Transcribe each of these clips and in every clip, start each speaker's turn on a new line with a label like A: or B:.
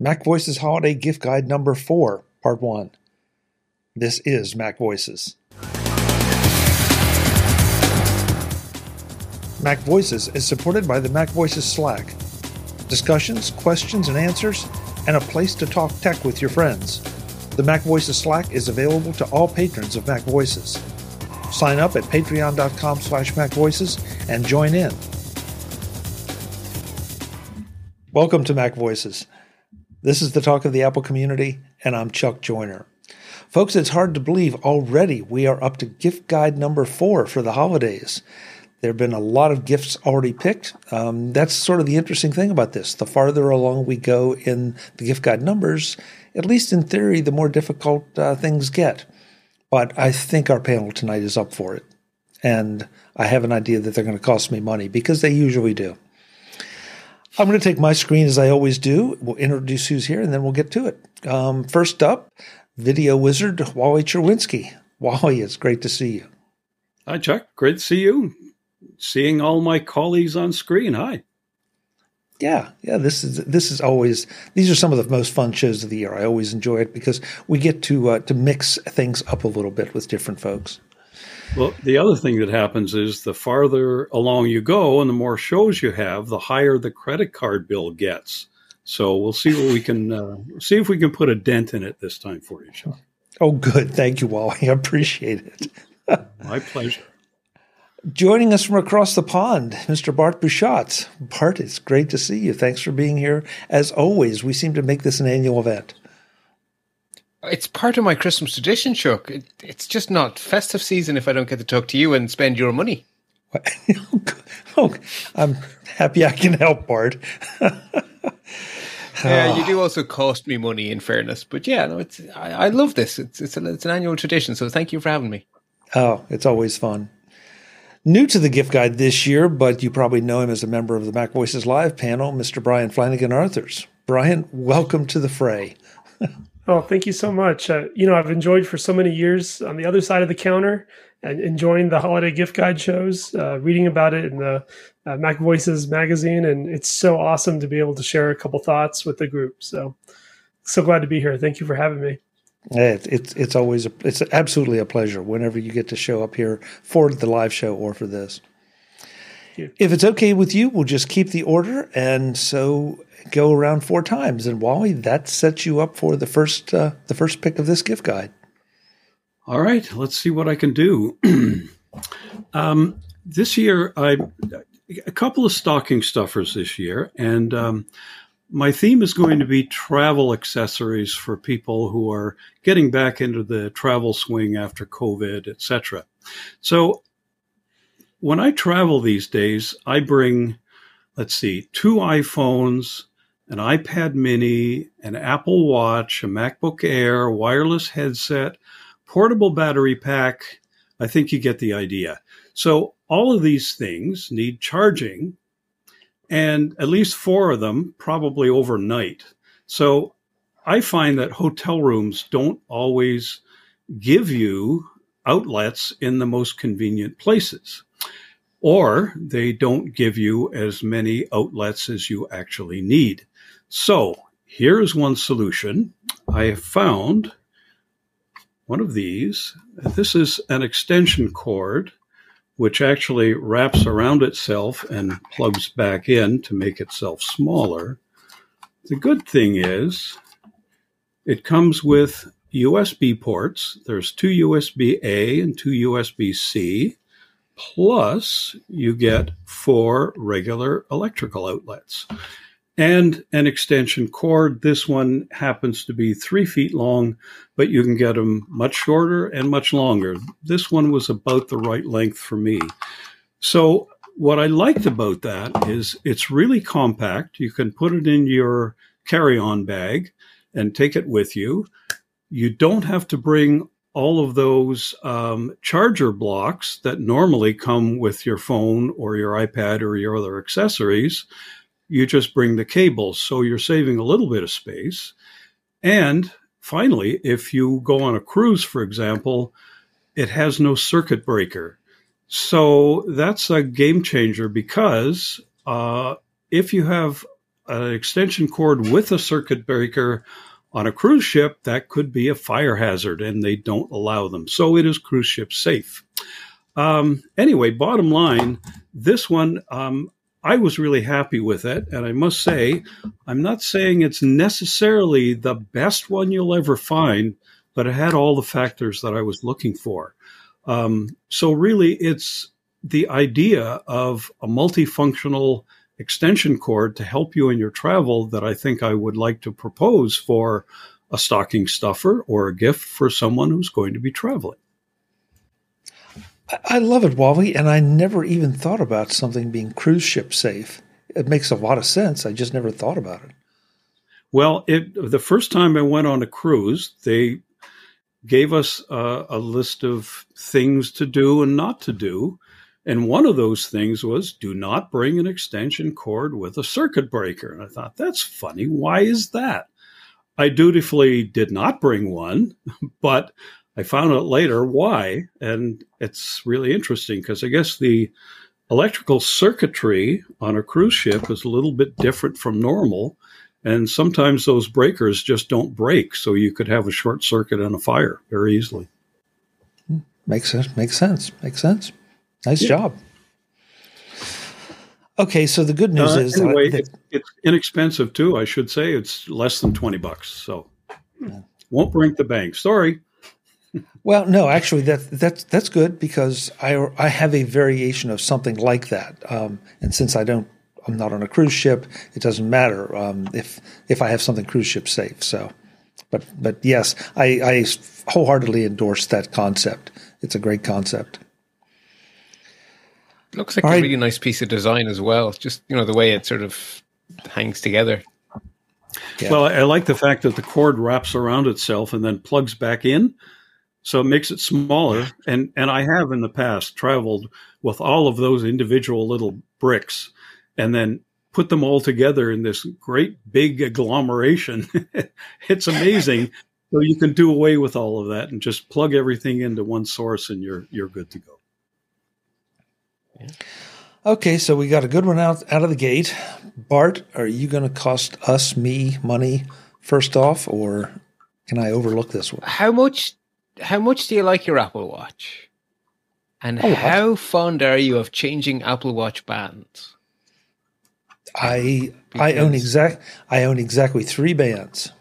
A: Mac Voices Holiday Gift Guide number four, part one. This is Mac Voices. Mac Voices is supported by the Mac Voices Slack. Discussions, questions, and answers, and a place to talk tech with your friends. The Mac Voices Slack is available to all patrons of Mac Voices. Sign up at patreon.com slash macvoices and join in. Welcome to Mac Voices. This is the talk of the Apple community, and I'm Chuck Joiner. Folks, it's hard to believe already we are up to gift guide number four for the holidays. There have been a lot of gifts already picked. Um, that's sort of the interesting thing about this. The farther along we go in the gift guide numbers, at least in theory, the more difficult uh, things get. But I think our panel tonight is up for it. And I have an idea that they're going to cost me money because they usually do. I'm going to take my screen as I always do. We'll introduce who's here and then we'll get to it. Um, first up, video wizard Wally Cherwinski. Wally, it's great to see you.
B: Hi, Chuck. Great to see you. Seeing all my colleagues on screen. Hi.
A: Yeah, yeah. This is this is always these are some of the most fun shows of the year. I always enjoy it because we get to uh, to mix things up a little bit with different folks.
B: Well, the other thing that happens is the farther along you go and the more shows you have, the higher the credit card bill gets. So we'll see what we can uh, see if we can put a dent in it this time for you, Sean.
A: Oh, good. Thank you, Wally. I appreciate it.
B: My pleasure.
A: Joining us from across the pond, Mr. Bart Busschots. Bart, it's great to see you. Thanks for being here. As always, we seem to make this an annual event.
C: It's part of my Christmas tradition, Chuck. It, it's just not festive season if I don't get to talk to you and spend your money.
A: oh, I'm happy I can help, Bart.
C: yeah, you do also cost me money, in fairness. But yeah, no, it's I, I love this. It's it's, a, it's an annual tradition. So thank you for having me.
A: Oh, it's always fun. New to the gift guide this year, but you probably know him as a member of the Mac Voices Live panel, Mr. Brian Flanagan Arthurs. Brian, welcome to the fray.
D: Oh, thank you so much. Uh, you know, I've enjoyed for so many years on the other side of the counter and enjoying the holiday gift guide shows, uh, reading about it in the uh, Mac Voices magazine, and it's so awesome to be able to share a couple thoughts with the group. So, so glad to be here. Thank you for having me.
A: It's it's it's always a, it's absolutely a pleasure whenever you get to show up here for the live show or for this. If it's okay with you, we'll just keep the order, and so go around four times. And Wally, that sets you up for the first uh, the first pick of this gift guide.
B: All right, let's see what I can do. um, this year, I a couple of stocking stuffers this year, and um, my theme is going to be travel accessories for people who are getting back into the travel swing after COVID, etc. So, when I travel these days, I bring, let's see, two iPhones, an iPad mini, an Apple Watch, a MacBook Air, wireless headset, portable battery pack. I think you get the idea. So all of these things need charging and at least four of them probably overnight. So I find that hotel rooms don't always give you outlets in the most convenient places or they don't give you as many outlets as you actually need. So here's one solution. I found one of these. This is an extension cord, which actually wraps around itself and plugs back in to make itself smaller. The good thing is it comes with USB ports. There's two USB A and two USB C, plus you get four regular electrical outlets and an extension cord. This one happens to be three feet long, but you can get them much shorter and much longer. This one was about the right length for me. So, what I liked about that is it's really compact. You can put it in your carry on bag and take it with you. You don't have to bring all of those um, charger blocks that normally come with your phone or your iPad or your other accessories you just bring the cables. So you're saving a little bit of space. And finally, if you go on a cruise, for example, it has no circuit breaker. So that's a game changer because uh, if you have an extension cord with a circuit breaker on a cruise ship, that could be a fire hazard, and they don't allow them. So it is cruise ship safe. Um, anyway, bottom line, this one, um, I was really happy with it. And I must say, I'm not saying it's necessarily the best one you'll ever find, but it had all the factors that I was looking for. Um, so, really, it's the idea of a multifunctional extension cord to help you in your travel that I think I would like to propose for a stocking stuffer or a gift for someone who's going to be traveling.
A: I love it, Wally, and I never even thought about something being cruise ship safe. It makes a lot of sense. I just never thought about it.
B: Well, it the first time I went on a cruise, they gave us a, a list of things to do and not to do. And one of those things was do not bring an extension cord with a circuit breaker. And I thought, that's funny. Why is that? I dutifully did not bring one, but I found out later why. And it's really interesting because I guess the electrical circuitry on a cruise ship is a little bit different from normal. And sometimes those breakers just don't break. So you could have a short circuit and a fire very easily.
A: Makes sense. Makes sense. Makes sense. Nice yeah. job. Okay, so the good news uh, is
B: anyway, that, it's inexpensive too. I should say it's less than twenty bucks, so yeah. won't break the bank. Sorry.
A: Well, no, actually, that that's that's good because I I have a variation of something like that, um, and since I don't, I'm not on a cruise ship. It doesn't matter um, if if I have something cruise ship safe. So, but but yes, I, I wholeheartedly endorse that concept. It's a great concept.
C: Looks like All a right. really nice piece of design as well. Just you know the way it sort of hangs together.
B: Yeah. Well, I like the fact that the cord wraps around itself and then plugs back in, so it makes it smaller. And and I have in the past traveled with all of those individual little bricks, and then put them all together in this great big agglomeration. it's amazing. so you can do away with all of that and just plug everything into one source, and you're you're good to go.
A: Okay, so we got a good one out out of the gate. Bart, are you going to cost us me money first off, or can I overlook this one?
C: How much? How much do you like your Apple Watch? And how fond are you of changing Apple Watch bands?
A: I because I own exact I own exactly three bands.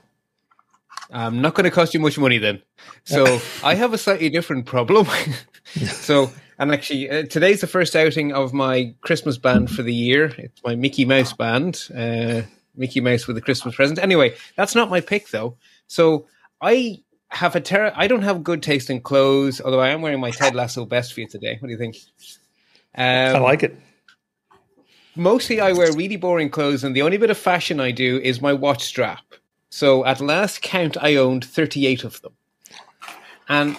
C: I'm not going to cost you much money then. So I have a slightly different problem. so and actually, uh, today's the first outing of my Christmas band for the year. It's my Mickey Mouse band, uh, Mickey Mouse with a Christmas present. Anyway, that's not my pick though. So I have a ter- I don't have good taste in clothes, although I am wearing my Ted Lasso best for you today. What do you think?
A: Um, I like it.
C: Mostly, I wear really boring clothes, and the only bit of fashion I do is my watch strap. So, at last count, I owned thirty-eight of them, and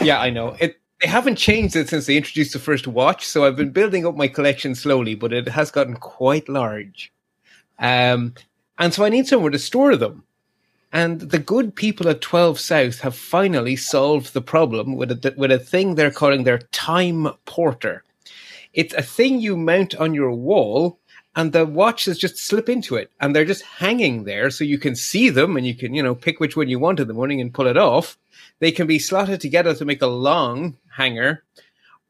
C: yeah, I know it they haven't changed it since they introduced the first watch. So I've been building up my collection slowly, but it has gotten quite large. Um, and so I need somewhere to store them. And the good people at 12 South have finally solved the problem with a, with a thing they're calling their time porter. It's a thing you mount on your wall and the watches just slip into it and they're just hanging there so you can see them and you can, you know, pick which one you want in the morning and pull it off. They can be slotted together to make a long hanger,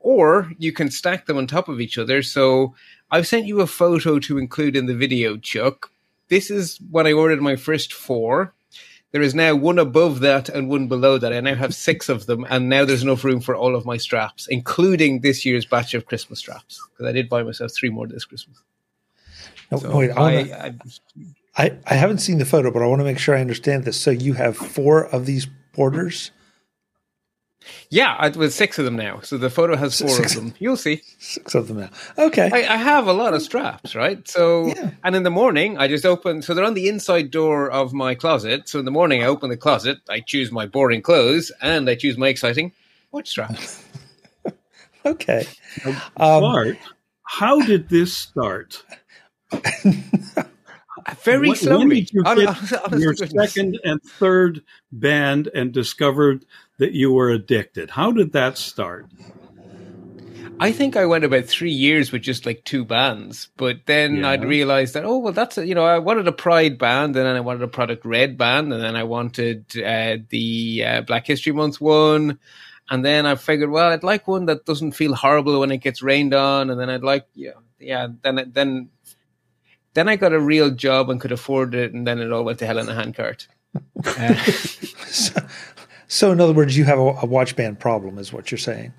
C: or you can stack them on top of each other. So I've sent you a photo to include in the video, Chuck. This is when I ordered my first four. There is now one above that and one below that. I now have six of them, and now there's enough room for all of my straps, including this year's batch of Christmas straps. Because I did buy myself three more this Christmas.
A: No, so wait, I, I, I, I haven't seen the photo, but I want to make sure I understand this. So you have four of these porters
C: yeah, it was six of them now. So the photo has four six, of them. You'll see.
A: Six of them now. Okay.
C: I, I have a lot of straps, right? So, yeah. and in the morning, I just open, so they're on the inside door of my closet. So in the morning, I open the closet, I choose my boring clothes, and I choose my exciting watch straps.
A: okay.
B: Um, How did this start?
C: Very when, slowly. When did
B: you get your second and third band and discovered that you were addicted? How did that start?
C: I think I went about three years with just like two bands, but then
B: Yeah.
C: I'd realized that oh well, that's a, you know I wanted a Pride band, and then I wanted a Product Red band, and then I wanted uh, the uh, Black History Month one, and then I figured well I'd like one that doesn't feel horrible when it gets rained on, and then I'd like yeah yeah then then then I got a real job and could afford it, and then it all went to hell in a handcart. Uh,
A: So, so in other words, you have a, a watch band problem, is what you're saying.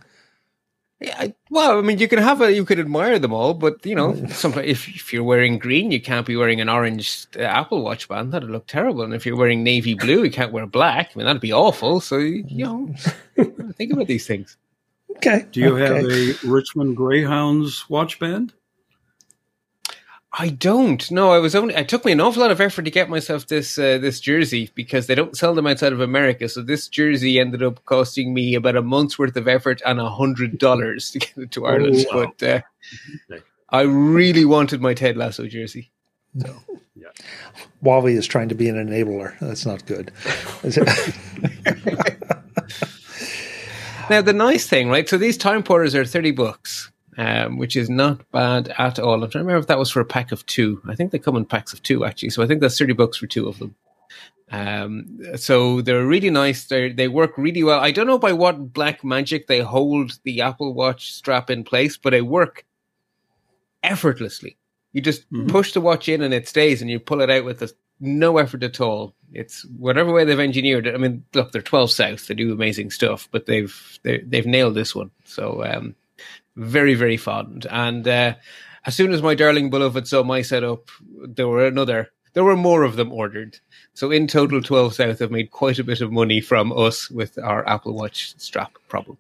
C: Yeah, I- well, I mean, you can have a, you could admire them all, but you know, sometimes if, if you're wearing green, you can't be wearing an orange uh, Apple Watch band. That'd look terrible. And if you're wearing navy blue, you can't wear black. I mean, that'd be awful. So you know, think about these things.
A: Okay.
B: Do you
A: okay.
B: have a Richmond Greyhounds watch band?
C: I don't. No, I was only. It took me an awful lot of effort to get myself this uh, this jersey because they don't sell them outside of America. So this jersey ended up costing me about a month's worth of effort and a hundred dollars to get it to Ireland.
B: wow.
C: But uh, I really wanted my Ted Lasso jersey.
A: Wally is trying to be an enabler. That's not good.
C: Now the nice thing, right? So these time porters are thirty bucks, um, which is not bad at all. I'm trying to remember if that was for a pack of two. I think they come in packs of two actually. So I think that's thirty bucks for two of them. Um, so they're really nice. They they work really well. I don't know by what black magic they hold the Apple Watch strap in place, but they work effortlessly. You just
B: Mhm.
C: push the watch in and it stays, and you pull it out with a, no effort at all. It's whatever way they've engineered it. I mean, look, they're 12 South. They do amazing stuff, but they've they, they've nailed this one. So um, very very fond. And uh, as soon as my darling beloved saw my setup, there were another. There were more of them ordered. So in total, 12 South have made quite a bit of money from us with our Apple Watch strap problem.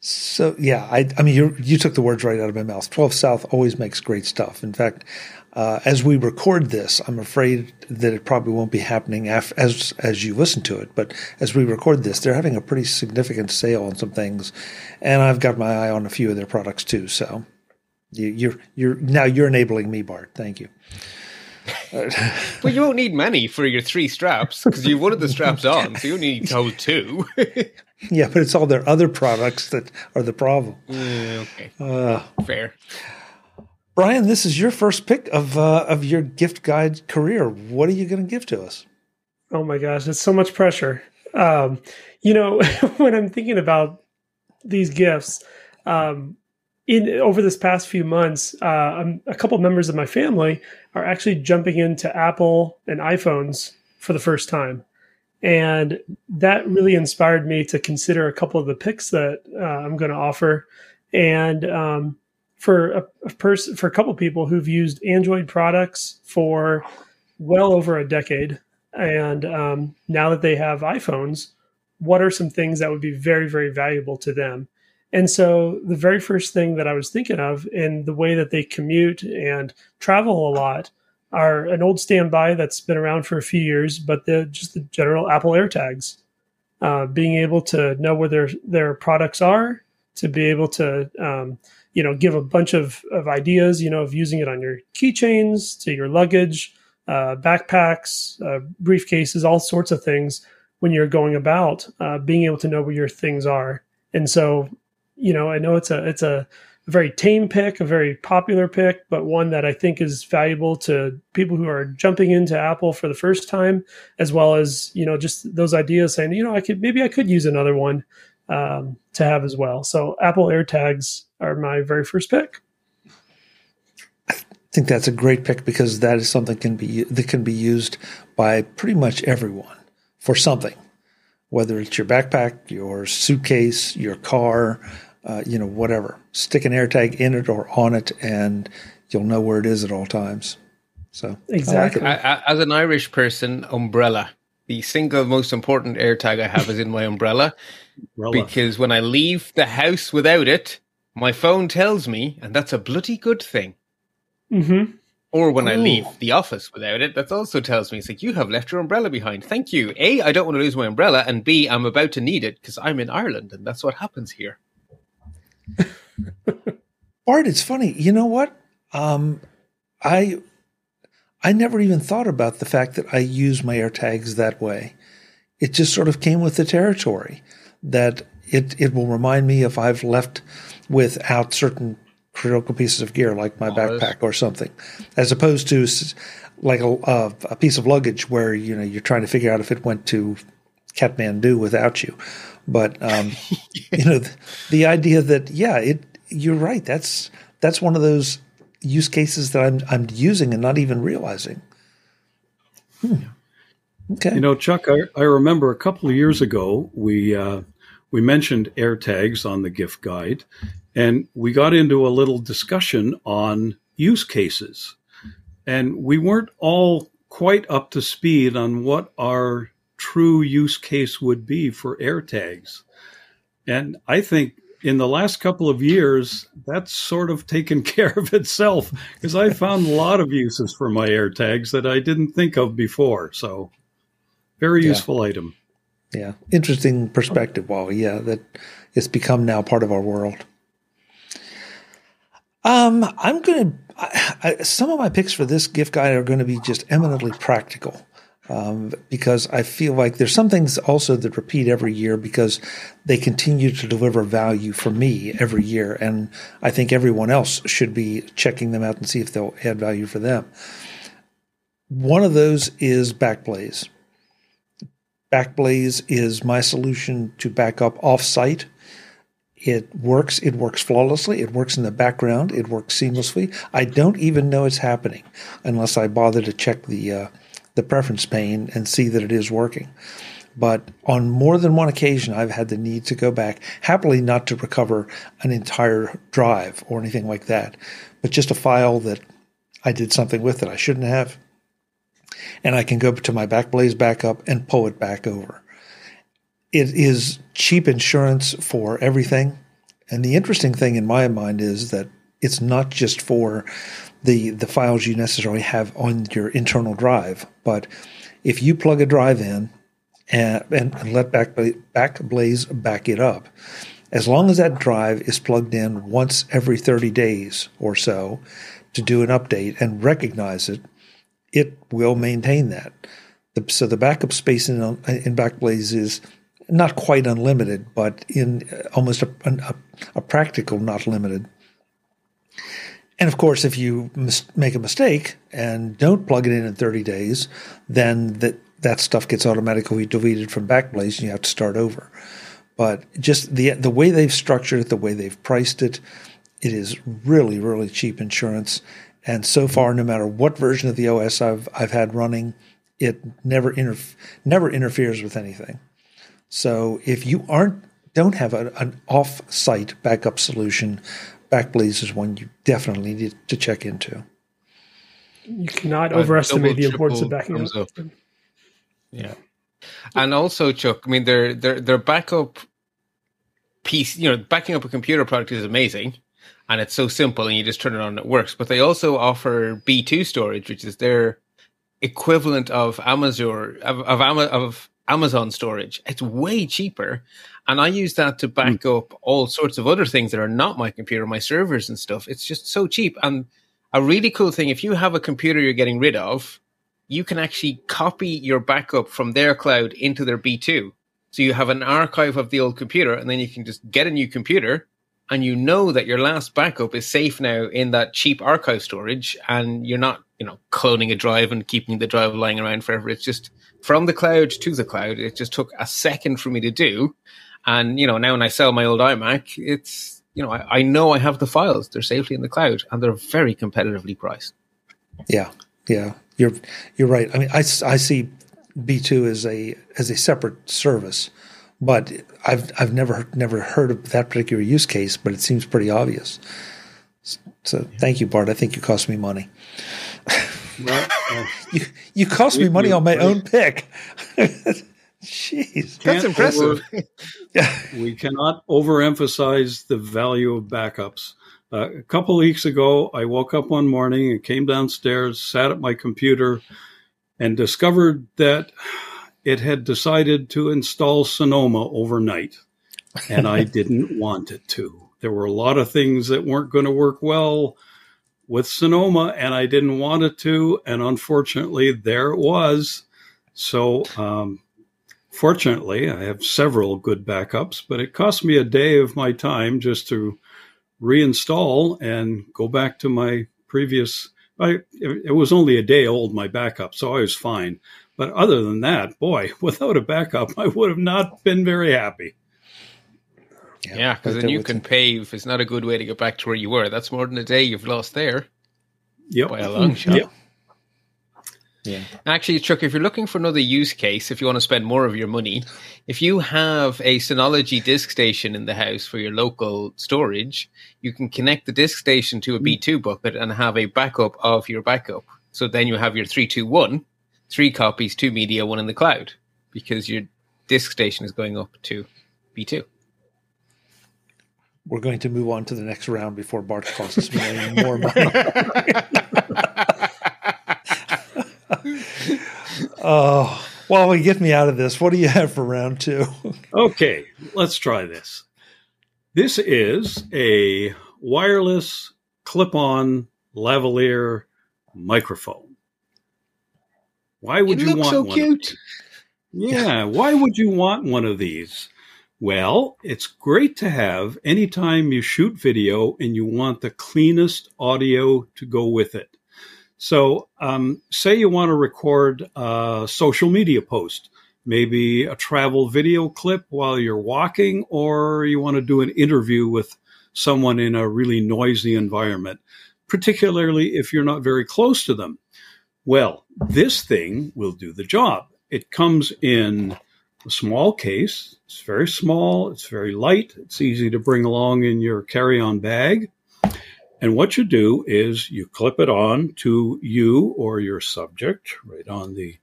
A: So yeah, I, I mean, you you took the words right out of my mouth. Twelve South always makes great stuff. In fact, uh, as we record this, I'm afraid that it probably won't be happening af- as as you listen to it. But as we record this, they're having a pretty significant sale on some things, and I've got my eye on a few of their products too. So you, you're you're now you're enabling me, Bart. Thank you.
C: Well, you won't need many for your three straps because you've one of the straps on, so you only need to hold two.
A: Yeah, but it's all their other products that are the problem.
C: Yeah, okay,
A: Uh,
C: fair.
A: Brian, this is your first pick of uh, of your gift guide career. What are you going to give to us?
D: Oh my gosh, it's so much pressure. Um, you know, when I'm thinking about these gifts, um, in over this past few months, uh, a couple members of my family are actually jumping into Apple and iPhones for the first time, and that really inspired me to consider a couple of the picks that uh, I'm going to offer. And um, for a, a person, for a couple people who've used Android products for well over a decade, and um, now that they have iPhones, what are some things that would be very, very valuable to them? And so the very first thing that I was thinking of in the way that they commute and travel a lot are an old standby that's been around for a few years, but the just the general Apple AirTags. Uh, being able to know where their their products are, to be able to um, you know give a bunch of, of ideas, you know, of using it on your keychains, to your luggage, uh, backpacks, uh, briefcases, all sorts of things when you're going about, uh, being able to know where your things are. And so, you know, I know it's a it's a very tame pick, a very popular pick, but one that I think is valuable to people who are jumping into Apple for the first time, as well as you know just those ideas saying, you know, I could maybe I could use another one um, to have as well. So Apple AirTags are my very first pick.
A: I think that's a great pick because that is something can be that can be used by pretty much everyone for something, whether it's your backpack, your suitcase, your car, uh, you know, whatever. Stick an AirTag in it or on it, and you'll know where it is at all times. So
D: Exactly.
A: I like.
C: I, I, as an Irish person, umbrella. The single most important AirTag I have is in my umbrella
B: Umbrella.
C: because when I leave the house without it, my phone tells me, and that's a bloody good thing.
D: Mm-hmm.
C: Or when I leave the office without it, that also tells me it's like you have left your umbrella behind. Thank you. A, I don't want to lose my umbrella, and B, I'm about to need it because I'm in Ireland, and that's what happens here.
A: Bart, it's funny. You know what? Um, I I never even thought about the fact that I use my AirTags that way. It just sort of came with the territory. that it it will remind me if I've left without certain critical pieces of gear, like my backpack or something, as opposed to like a, a, a piece of luggage where you know you're trying to figure out if it went to Kathmandu without you. But um, you know, the, the, idea that yeah, it you're right. That's that's one of those use cases that I'm I'm using and not even realizing.
B: Hmm. Okay. You know, Chuck, I, I remember a couple of years ago we uh, we mentioned AirTags on the gift guide, and we got into a little discussion on use cases, and we weren't all quite up to speed on what our true use case would be for AirTags. And I think in the last couple of years, that's sort of taken care of itself because I found a lot of uses for my AirTags that I didn't think of before. So, very yeah. useful item.
A: Yeah, interesting perspective, Wally. Yeah, that it's become now part of our world. Um, I'm going to. Some of my picks for this gift guide are going to be just eminently practical um, because I feel like there's some things also that repeat every year because they continue to deliver value for me every year, and I think everyone else should be checking them out and see if they'll add value for them. One of those is Backblaze. Backblaze is my solution to backup offsite. It works. It works flawlessly. It works in the background. It works seamlessly. I don't even know it's happening unless I bother to check the uh, the preference pane and see that it is working. But on more than one occasion, I've had the need to go back, happily not to recover an entire drive or anything like that, but just a file that I did something with that I shouldn't have. And I can go to my Backblaze backup and pull it back over. It is cheap insurance for everything. And the interesting thing in my mind is that it's not just for the the files you necessarily have on your internal drive. But if you plug a drive in and, and let back, Backblaze back it up, as long as that drive is plugged in once every 30 days or so to do an update and recognize it, it will maintain that. The, so the backup space in, in Backblaze is not quite unlimited, but in uh, almost a, a, a practical not limited. And of course, if you mis- make a mistake and don't plug it in in 30 days, then that that stuff gets automatically deleted from Backblaze, and you have to start over. But just the the way they've structured it, the way they've priced it, it is really really cheap insurance. And so far, no matter what version of the OS I've I've had running, it never interf- never interferes with anything. So if you aren't don't have a, an off-site backup solution Backblaze is one you definitely need to check into.
D: You cannot overestimate the importance of backing up. up.
C: Yeah, and also Chuck. I mean, their their their backup piece. You know, backing up a computer product is amazing, and it's so simple, and you just turn it on and it works. But they also offer B two storage, which is their equivalent of Amazon of of, of Amazon storage. It's way cheaper, and I use that to back mm. up all sorts of other things that are not my computer, my servers and stuff. It's just so cheap. And a really cool thing, if you have a computer you're getting rid of, you can actually copy your backup from their cloud into their B2. So you have an archive of the old computer, and then you can just get a new computer, and you know that your last backup is safe now in that cheap archive storage, and you're not, you know, cloning a drive and keeping the drive lying around forever. It's just from the cloud to the cloud. It just took a second for me to do, and, you know, now when I sell my old iMac, it's, you know, I, I know I have the files. They're safely in the cloud and they're very competitively priced.
A: Yeah. Yeah. You're, you're right. I mean, I, I see B2 as a, as a separate service, but I've, I've never, never heard of that particular use case, but it seems pretty obvious. So thank you, Bart. I think you cost me money. Well, uh, you, you cost me money on my own pick. Jeez,
C: that's impressive. Over,
B: yeah, we cannot overemphasize the value of backups. Uh, a couple weeks ago, I woke up one morning and came downstairs, sat at my computer, and discovered that it had decided to install Sonoma overnight, and I didn't want it to. There were a lot of things that weren't going to work well with Sonoma, and I didn't want it to. And unfortunately, there it was. So um, fortunately, I have several good backups, but it cost me a day of my time just to reinstall and go back to my previous. I, it was only a day old, my backup, so I was fine. But other than that, boy, without a backup, I would have not been very happy.
C: Yeah, because
A: right
C: then you can pay if it's not a good way to get back to where you were. That's more than a day you've lost there
B: Yep.
C: by a long shot.
B: Yep.
A: Yeah.
C: Actually, Chuck, if you're looking for another use case, if you want to spend more of your money, if you have a Synology disk station in the house for your local storage, you can connect the disk station to a hmm. B2 bucket and have a backup of your backup. So then you have your 321, three copies, two media, one in the cloud, because your disk station is going up to B2.
A: We're going to move on to the next round before Bart costs me any more money. Oh, while we get me out of this, what do you have for round two?
B: Okay, let's try this. This is a wireless clip on lavalier microphone. Why would
C: it
B: you want
C: so
B: one?
C: cute.
B: Yeah, why would you want one of these? Well, it's great to have anytime you shoot video and you want the cleanest audio to go with it. So, um, say you want to record a social media post, maybe a travel video clip while you're walking, or you want to do an interview with someone in a really noisy environment, particularly if you're not very close to them. Well, this thing will do the job. It comes in a small case. It's very small. It's very light. It's easy to bring along in your carry on bag. And what you do is you clip it on to you or your subject right on the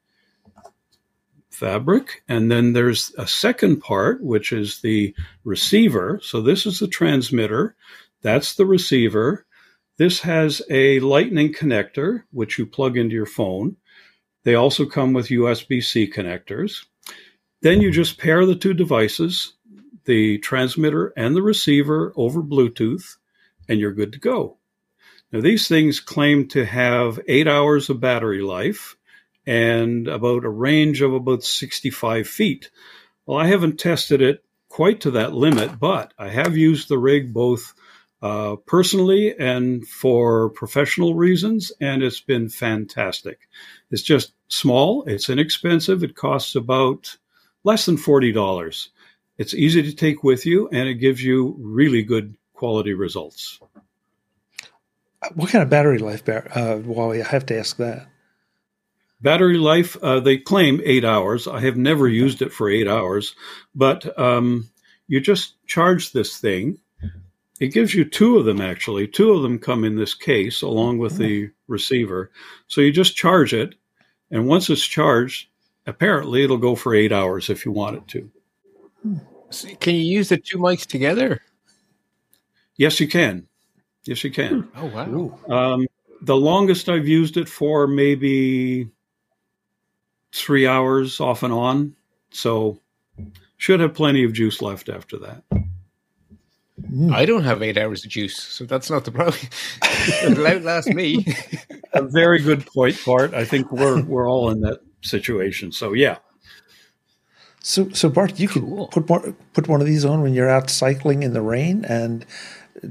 B: fabric. And then there's a second part, which is the receiver. So this is the transmitter. That's the receiver. This has a lightning connector, which you plug into your phone. They also come with USB C connectors. Then you just pair the two devices, the transmitter and the receiver, over Bluetooth, and you're good to go. Now, these things claim to have eight hours of battery life and about a range of about 65 feet. Well, I haven't tested it quite to that limit, but I have used the rig both uh, personally and for professional reasons, and it's been fantastic. It's just small, it's inexpensive, it costs about less than $40. It's easy to take with you, and it gives you really good quality results.
A: What kind of battery life, uh, Wally? I have to ask that.
B: Battery life, uh, they claim eight hours. I have never used it for eight hours, but um, you just charge this thing. It gives you two of them, actually. Two of them come in this case along with the receiver. So you just charge it, and once it's charged, apparently it'll go for eight hours if you want it to.
C: So can you use the two mics together?
B: Yes, you can. Yes, you can.
C: Oh, wow.
B: Um, the longest I've used it for maybe three hours off and on. So should have plenty of juice left after that.
C: I don't have eight hours of juice, so that's not the problem. It'll outlast me.
B: A very good point, Bart. I think we're we're all in that situation. So yeah.
A: So, so Bart, you
C: Cool.
A: could put more, put one of these on when you're out cycling in the rain and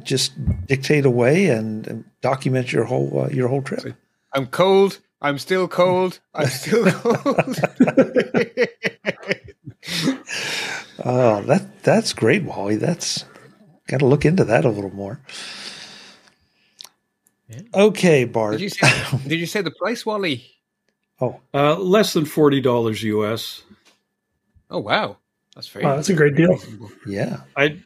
A: just dictate away and, and document your whole uh, your whole trip.
C: I'm cold. I'm still cold. I'm still cold.
A: Oh, that that's great, Wally. That's got to look into that a little more. Okay, Bart.
C: did you say? Did you say the price, Wally?
A: oh,
B: Uh, less than forty dollars US.
C: Oh wow, that's very.
D: Wow, that's a great deal.
A: yeah.
B: I,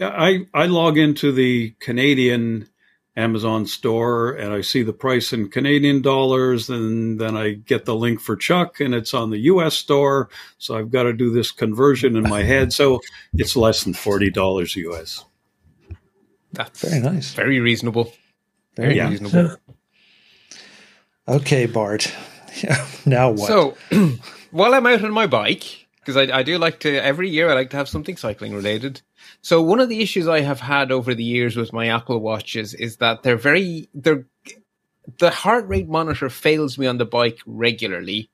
B: I I log into the Canadian Amazon store and I see the price in Canadian dollars, and then I get the link for Chuck, and it's on the U.S. store. So I've got to do this conversion in my head. So it's less than forty dollars US.
C: That's
A: Very nice.
C: Very reasonable.
A: Very
B: Yeah.
C: reasonable.
A: Okay, Bart. now what?
C: So, while I'm out on my bike, because I, I do like to, every year I like to have something cycling related. So, one of the issues I have had over the years with my Apple Watches is that they're very, they're, the heart rate monitor fails me on the bike regularly.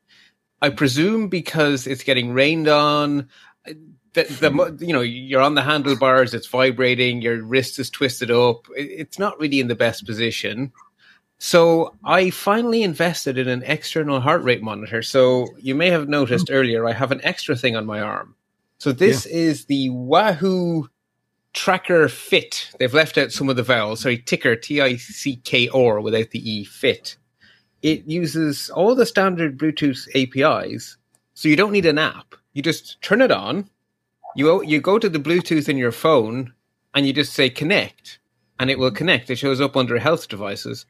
C: I presume because it's getting rained on. The, the you know you're on the handlebars, it's vibrating, your wrist is twisted up. It's not really in the best position. So I finally invested in an external heart rate monitor. So you may have noticed earlier, I have an extra thing on my arm. So this yeah. is the Wahoo Tracker Fit. They've left out some of the vowels. Sorry, Ticker, T I C K R without the E, Fit. It uses all the standard Bluetooth APIs. So you don't need an app. You just turn it on. You, you go to the Bluetooth in your phone and you just say connect and it will connect. It shows up under health devices.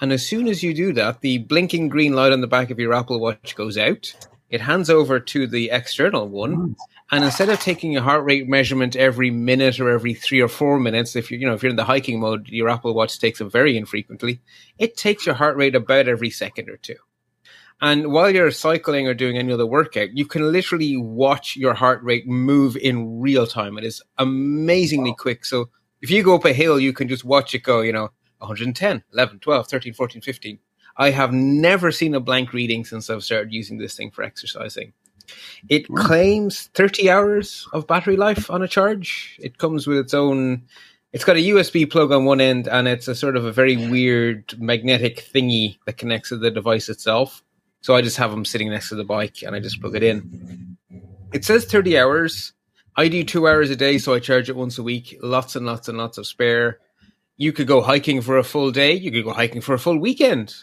C: And as soon as you do that, the blinking green light on the back of your Apple Watch goes out. It hands over to the external one. Hmm. And instead of taking a heart rate measurement every minute or every three or four minutes, if you're, you know, if you're in the hiking mode, your Apple Watch takes them very infrequently. It takes your heart rate about every second or two. And while you're cycling or doing any other workout, you can literally watch your heart rate move in real time. It is amazingly quick. So if you go up a hill, you can just watch it go, you know, 110, 11, 12, 13, 14, 15. I have never seen a blank reading since I've started using this thing for exercising. It claims 30 hours of battery life on a charge. It comes with its own, it's got a USB plug on one end and it's a sort of a very weird magnetic thingy that connects to the device itself. So I just have them sitting next to the bike and I just plug it in. It says 30 hours. I do two hours a day, so I charge it once a week. Lots and lots and lots of spare you could go hiking for a full day. You could go hiking for a full weekend.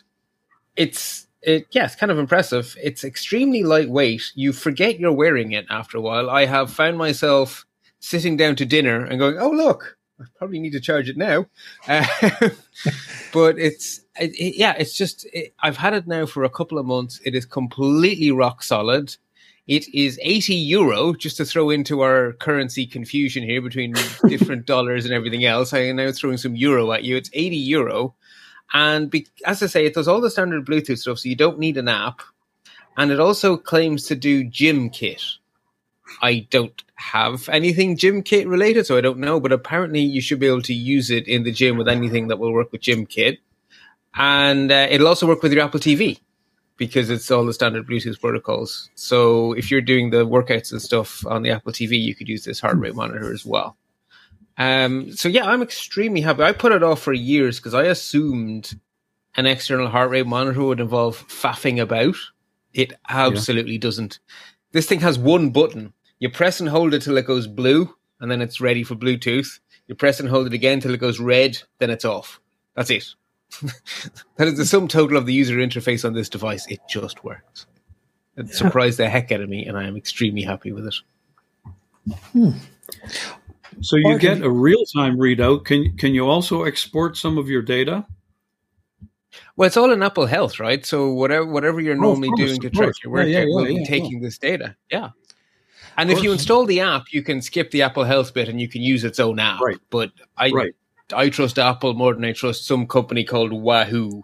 C: It's it yeah, it's kind of impressive. It's extremely lightweight. You forget you're wearing it after a while. I have found myself sitting down to dinner and going, "Oh look, I probably need to charge it now." Uh, but it's it, it, yeah, it's just it, I've had it now for a couple of months. It is completely rock solid. It is 80 euro, just to throw into our currency confusion here between different dollars and everything else. I am now throwing some euro at you. It's 80 euro. And be, as I say, it does all the standard Bluetooth stuff, so you don't need an app. And it also claims to do gym kit. I don't have anything gym kit related, so I don't know, but apparently you should be able to use it in the gym with anything that will work with gym kit, And uh, it'll also work with your Apple TV because it's all the standard Bluetooth protocols. So if you're doing the workouts and stuff on the Apple TV, you could use this heart rate monitor as well. Um, so yeah, I'm extremely happy. I put it off for years because I assumed an external heart rate monitor would involve faffing about. It absolutely yeah. doesn't. This thing has one button. You press and hold it till it goes blue, and then it's ready for Bluetooth. You press and hold it again till it goes red, then it's off. That's it. that is the sum total of the user interface on this device. It just works. It surprised the heck out of me, and I am extremely happy with it.
B: Hmm. So you get a real time readout. Can can you also export some of your data?
C: Well, it's all in Apple Health, right? So whatever whatever you're oh, normally course, doing to track your workout yeah, yeah, will yeah, be taking this data. Yeah. And if you install the app, you can skip the Apple Health bit and you can use its own app.
B: Right.
C: But I
B: right.
C: I trust Apple more than I trust some company called Wahoo.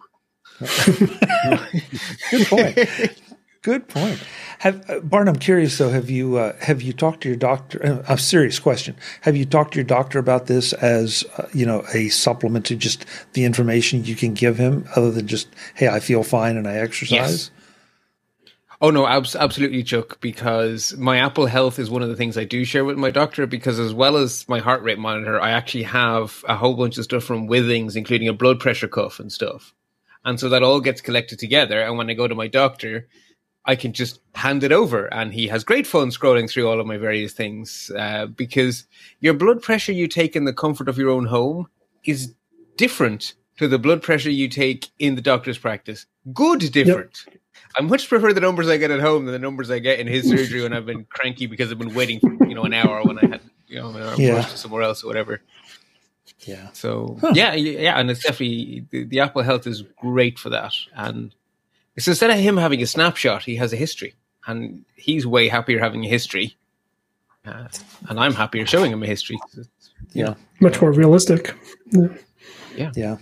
A: Good point. Good point. Have uh, Bart? I'm curious though. Have you uh, have you talked to your doctor? Uh, a serious question. Have you talked to your doctor about this as uh, you know a supplement to just the information you can give him, other than just hey, I feel fine and I exercise? Yes.
C: Oh no, abs- absolutely, Chuck. Because my Apple Health is one of the things I do share with my doctor. Because as well as my heart rate monitor, I actually have a whole bunch of stuff from Withings, including a blood pressure cuff and stuff. And so that all gets collected together. And when I go to my doctor, I can just hand it over, and he has great fun scrolling through all of my various things. Uh, because your blood pressure you take in the comfort of your own home is different to the blood pressure you take in the doctor's practice. Good different. Yep. I much prefer the numbers I get at home than the numbers I get in his surgery when I've been cranky because I've been waiting for you know an hour when I had you know an yeah. to somewhere else or whatever.
A: Yeah.
C: So huh. yeah, yeah, and it's definitely the, the, Apple Health is great for that. And it's instead of him having a snapshot, he has a history, and he's way happier having a history, uh, and I'm happier showing him a history.
A: Yeah,
D: much more realistic.
C: Yeah.
A: yeah. Yeah.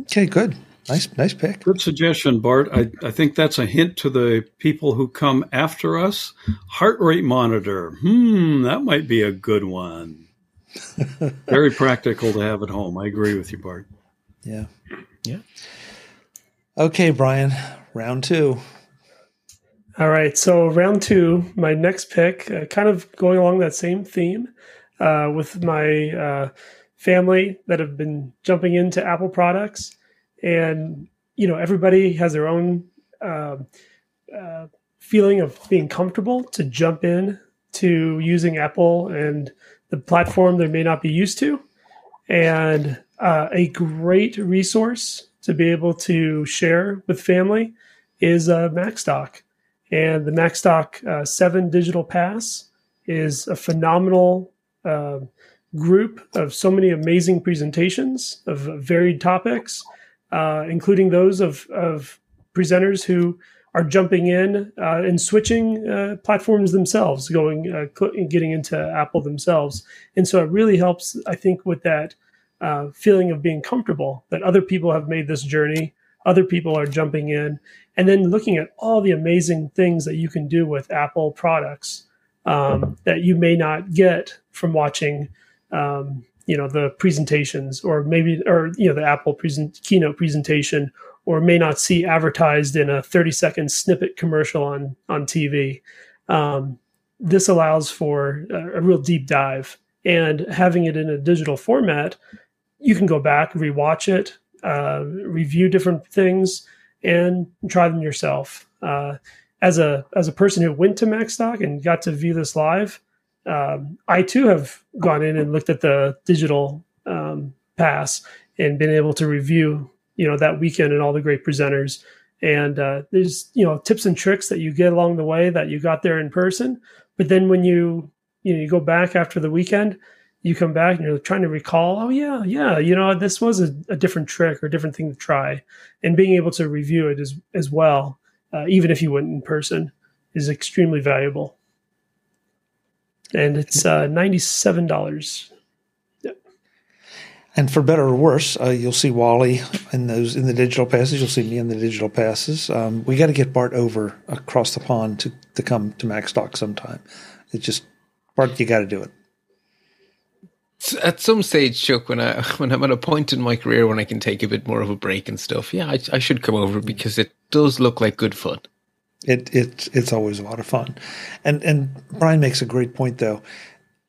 A: Okay, good. Nice, nice pick.
B: Good suggestion, Bart. I, I think that's a hint to the people who come after us. Heart rate monitor. Hmm, that might be a good one. Very practical to have at home. I agree with you, Bart.
A: Yeah.
C: Yeah.
A: Okay, Brian, round two.
D: All right. So round two, my next pick, uh, kind of going along that same theme uh, with my uh, family that have been jumping into Apple products, and you know everybody has their own um, uh, feeling of being comfortable to jump in to using Apple and the platform they may not be used to, and uh, a great resource to be able to share with family is uh, MacStock. And the MacStock uh, 7 Digital Pass is a phenomenal uh, group of so many amazing presentations of varied topics, uh, including those of, of presenters who are jumping in uh, and switching uh, platforms themselves, going uh, getting into Apple themselves, and so it really helps. I think with that uh, feeling of being comfortable that other people have made this journey, other people are jumping in, and then looking at all the amazing things that you can do with Apple products um, that you may not get from watching, um, you know, the presentations or maybe or you know the Apple present keynote presentation, or may not see advertised in a 30 second snippet commercial on on TV. Um, this allows for a, a real deep dive, and having it in a digital format, you can go back, rewatch it, uh, review different things and try them yourself. Uh, as a as a person who went to MacStock and got to view this live, um, I too have gone in and looked at the digital um, pass and been able to review you know that weekend and all the great presenters. And uh, there's you know tips and tricks that you get along the way that you got there in person, but then when you you know you go back after the weekend, you come back and you're trying to recall, oh yeah, yeah, you know, this was a, a different trick or different thing to try, and being able to review it as as well, uh, even if you went in person, is extremely valuable. And it's uh, ninety seven dollars. Yep.
A: And for better or worse, uh, you'll see Wally in those in the digital passes. You'll see me in the digital passes. Um, we got to get Bart over across the pond to to come to MacStock sometime. It's just Bart, you got to do it
C: at some stage, Chuck, when I when I'm at a point in my career when I can take a bit more of a break and stuff, yeah, I, I should come over because it does look like good fun.
A: It it it's always a lot of fun, and and Brian makes a great point though.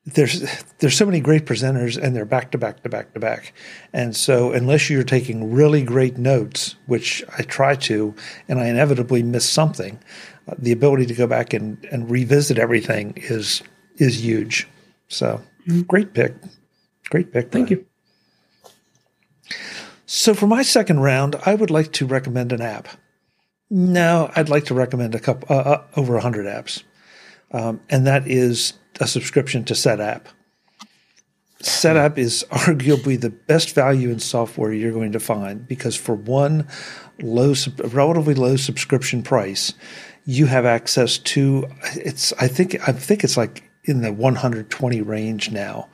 A: There's there's so many great presenters and they're back to back to back to back, and so unless you're taking really great notes, which I try to, and I inevitably miss something, uh, the ability to go back and and revisit everything is is huge. So great pick. Great pick.
D: Thank you.
A: So for my second round, I would like to recommend an app. No, I'd like to recommend a couple uh, uh, over hundred apps, um, and that is a subscription to SetApp. SetApp is arguably the best value in software you're going to find because for one low, relatively low subscription price, you have access to it's. I think I think it's like in the 120 range now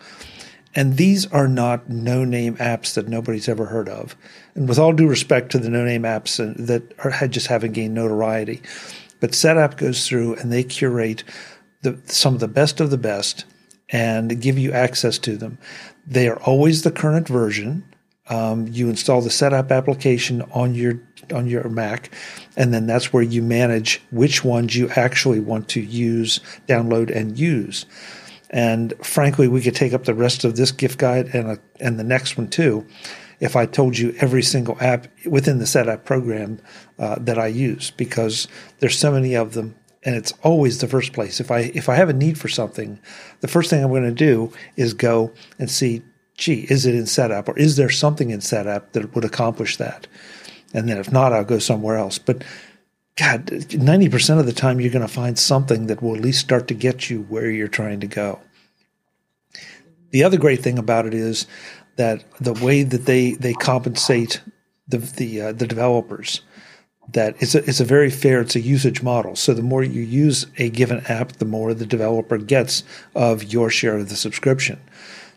A: and these are not no name apps that nobody's ever heard of. And with all due respect to the no name apps that are just haven't gained notoriety, but SetApp goes through and they curate the, some of the best of the best and give you access to them. They are always the current version. Um, you install the Setapp application on your on your Mac, and then that's where you manage which ones you actually want to use, download, and use. And frankly, we could take up the rest of this gift guide and a, and the next one too, if I told you every single app within the Setapp program uh, that I use, because there's so many of them, and it's always the first place. If I if I have a need for something, the first thing I'm going to do is go and see, gee, is it in Setapp or is there something in Setapp that would accomplish that? And then if not, I'll go somewhere else. But God, 90% of the time you're going to find something that will at least start to get you where you're trying to go. The other great thing about it is that the way that they, they compensate the the, uh, the developers that it's a, it's a very fair it's a usage model so the more you use a given app the more the developer gets of your share of the subscription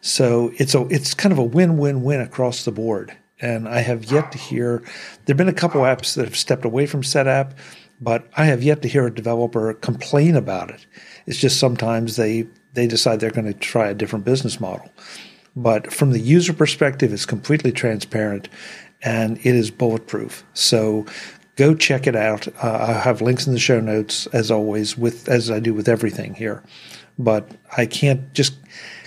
A: so it's a it's kind of a win-win-win across the board and I have yet to hear. There have been a couple apps that have stepped away from SetApp, but I have yet to hear a developer complain about it. It's just sometimes they they decide they're going to try a different business model. But from the user perspective, it's completely transparent and it is bulletproof. So Go check it out. Uh, I have links in the show notes as always, with as I do with everything here. But I can't just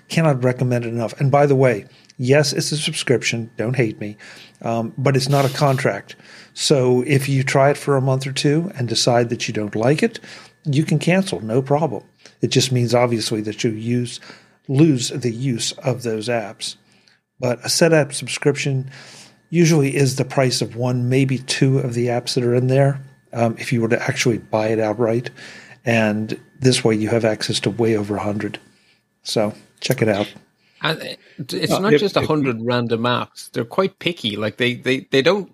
A: cannot recommend it enough. And by the way, yes, it's a subscription. Don't hate me, um, but it's not a contract. So if you try it for a month or two and decide that you don't like it, you can cancel, no problem. It just means obviously that you use lose the use of those apps. But a Setapp subscription usually is the price of one, maybe two of the apps that are in there. Um, if you were to actually buy it outright, and this way you have access to way over a hundred. So check it out.
C: And it's not just a hundred random apps; they're quite picky. Like they, they, they don't.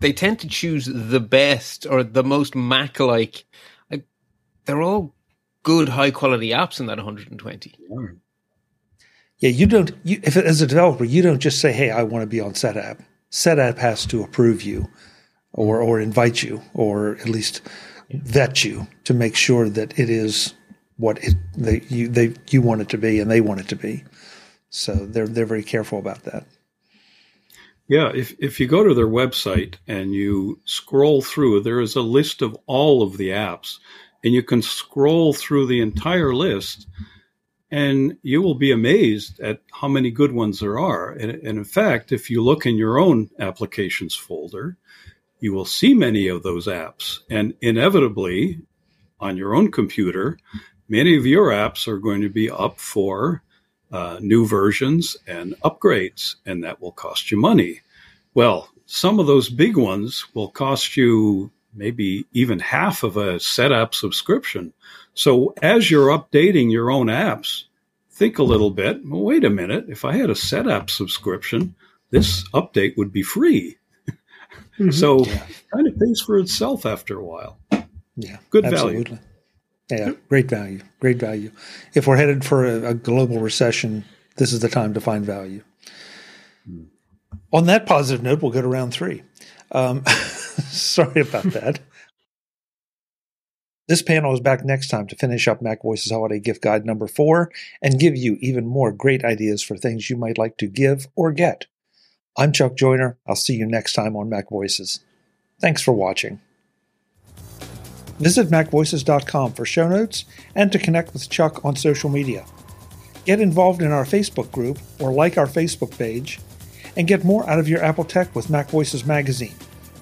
C: They tend to choose the best or the most Mac-like. Like, they're all good, high quality apps in that 120.
A: Yeah, you don't. You, if as a developer, you don't just say, "Hey, I want to be on SetApp." SetApp has to approve you, or or invite you, or at least vet you to make sure that it is what it they you they you want it to be, and they want it to be. So they're they're very careful about that.
B: Yeah, if if you go to their website and you scroll through, there is a list of all of the apps, and you can scroll through the entire list and you will be amazed at how many good ones there are. And, and, in fact, if you look in your own applications folder, you will see many of those apps. And inevitably, on your own computer, many of your apps are going to be up for uh, new versions and upgrades, and that will cost you money. Well, some of those big ones will cost you maybe even half of a SetApp subscription. So as you're updating your own apps, think a little bit. Well, wait a minute. If I had a SetApp subscription, this update would be free. Mm-hmm. so yeah. kind of pays for itself after a while.
A: Yeah.
B: Good value.
A: absolutely.
B: value.
A: Yeah, great value. Great value. If we're headed for a, a global recession, this is the time to find value. Hmm. On that positive note, we'll go to round three. Um, sorry about that. This panel is back next time to finish up Mac Voices Holiday Gift Guide number four and give you even more great ideas for things you might like to give or get. I'm Chuck Joiner. I'll see you next time on Mac Voices. Thanks for watching. Visit MacVoices.com for show notes and to connect with Chuck on social media. Get involved in our Facebook group or like our Facebook page, and get more out of your Apple Tech with Mac Voices magazine,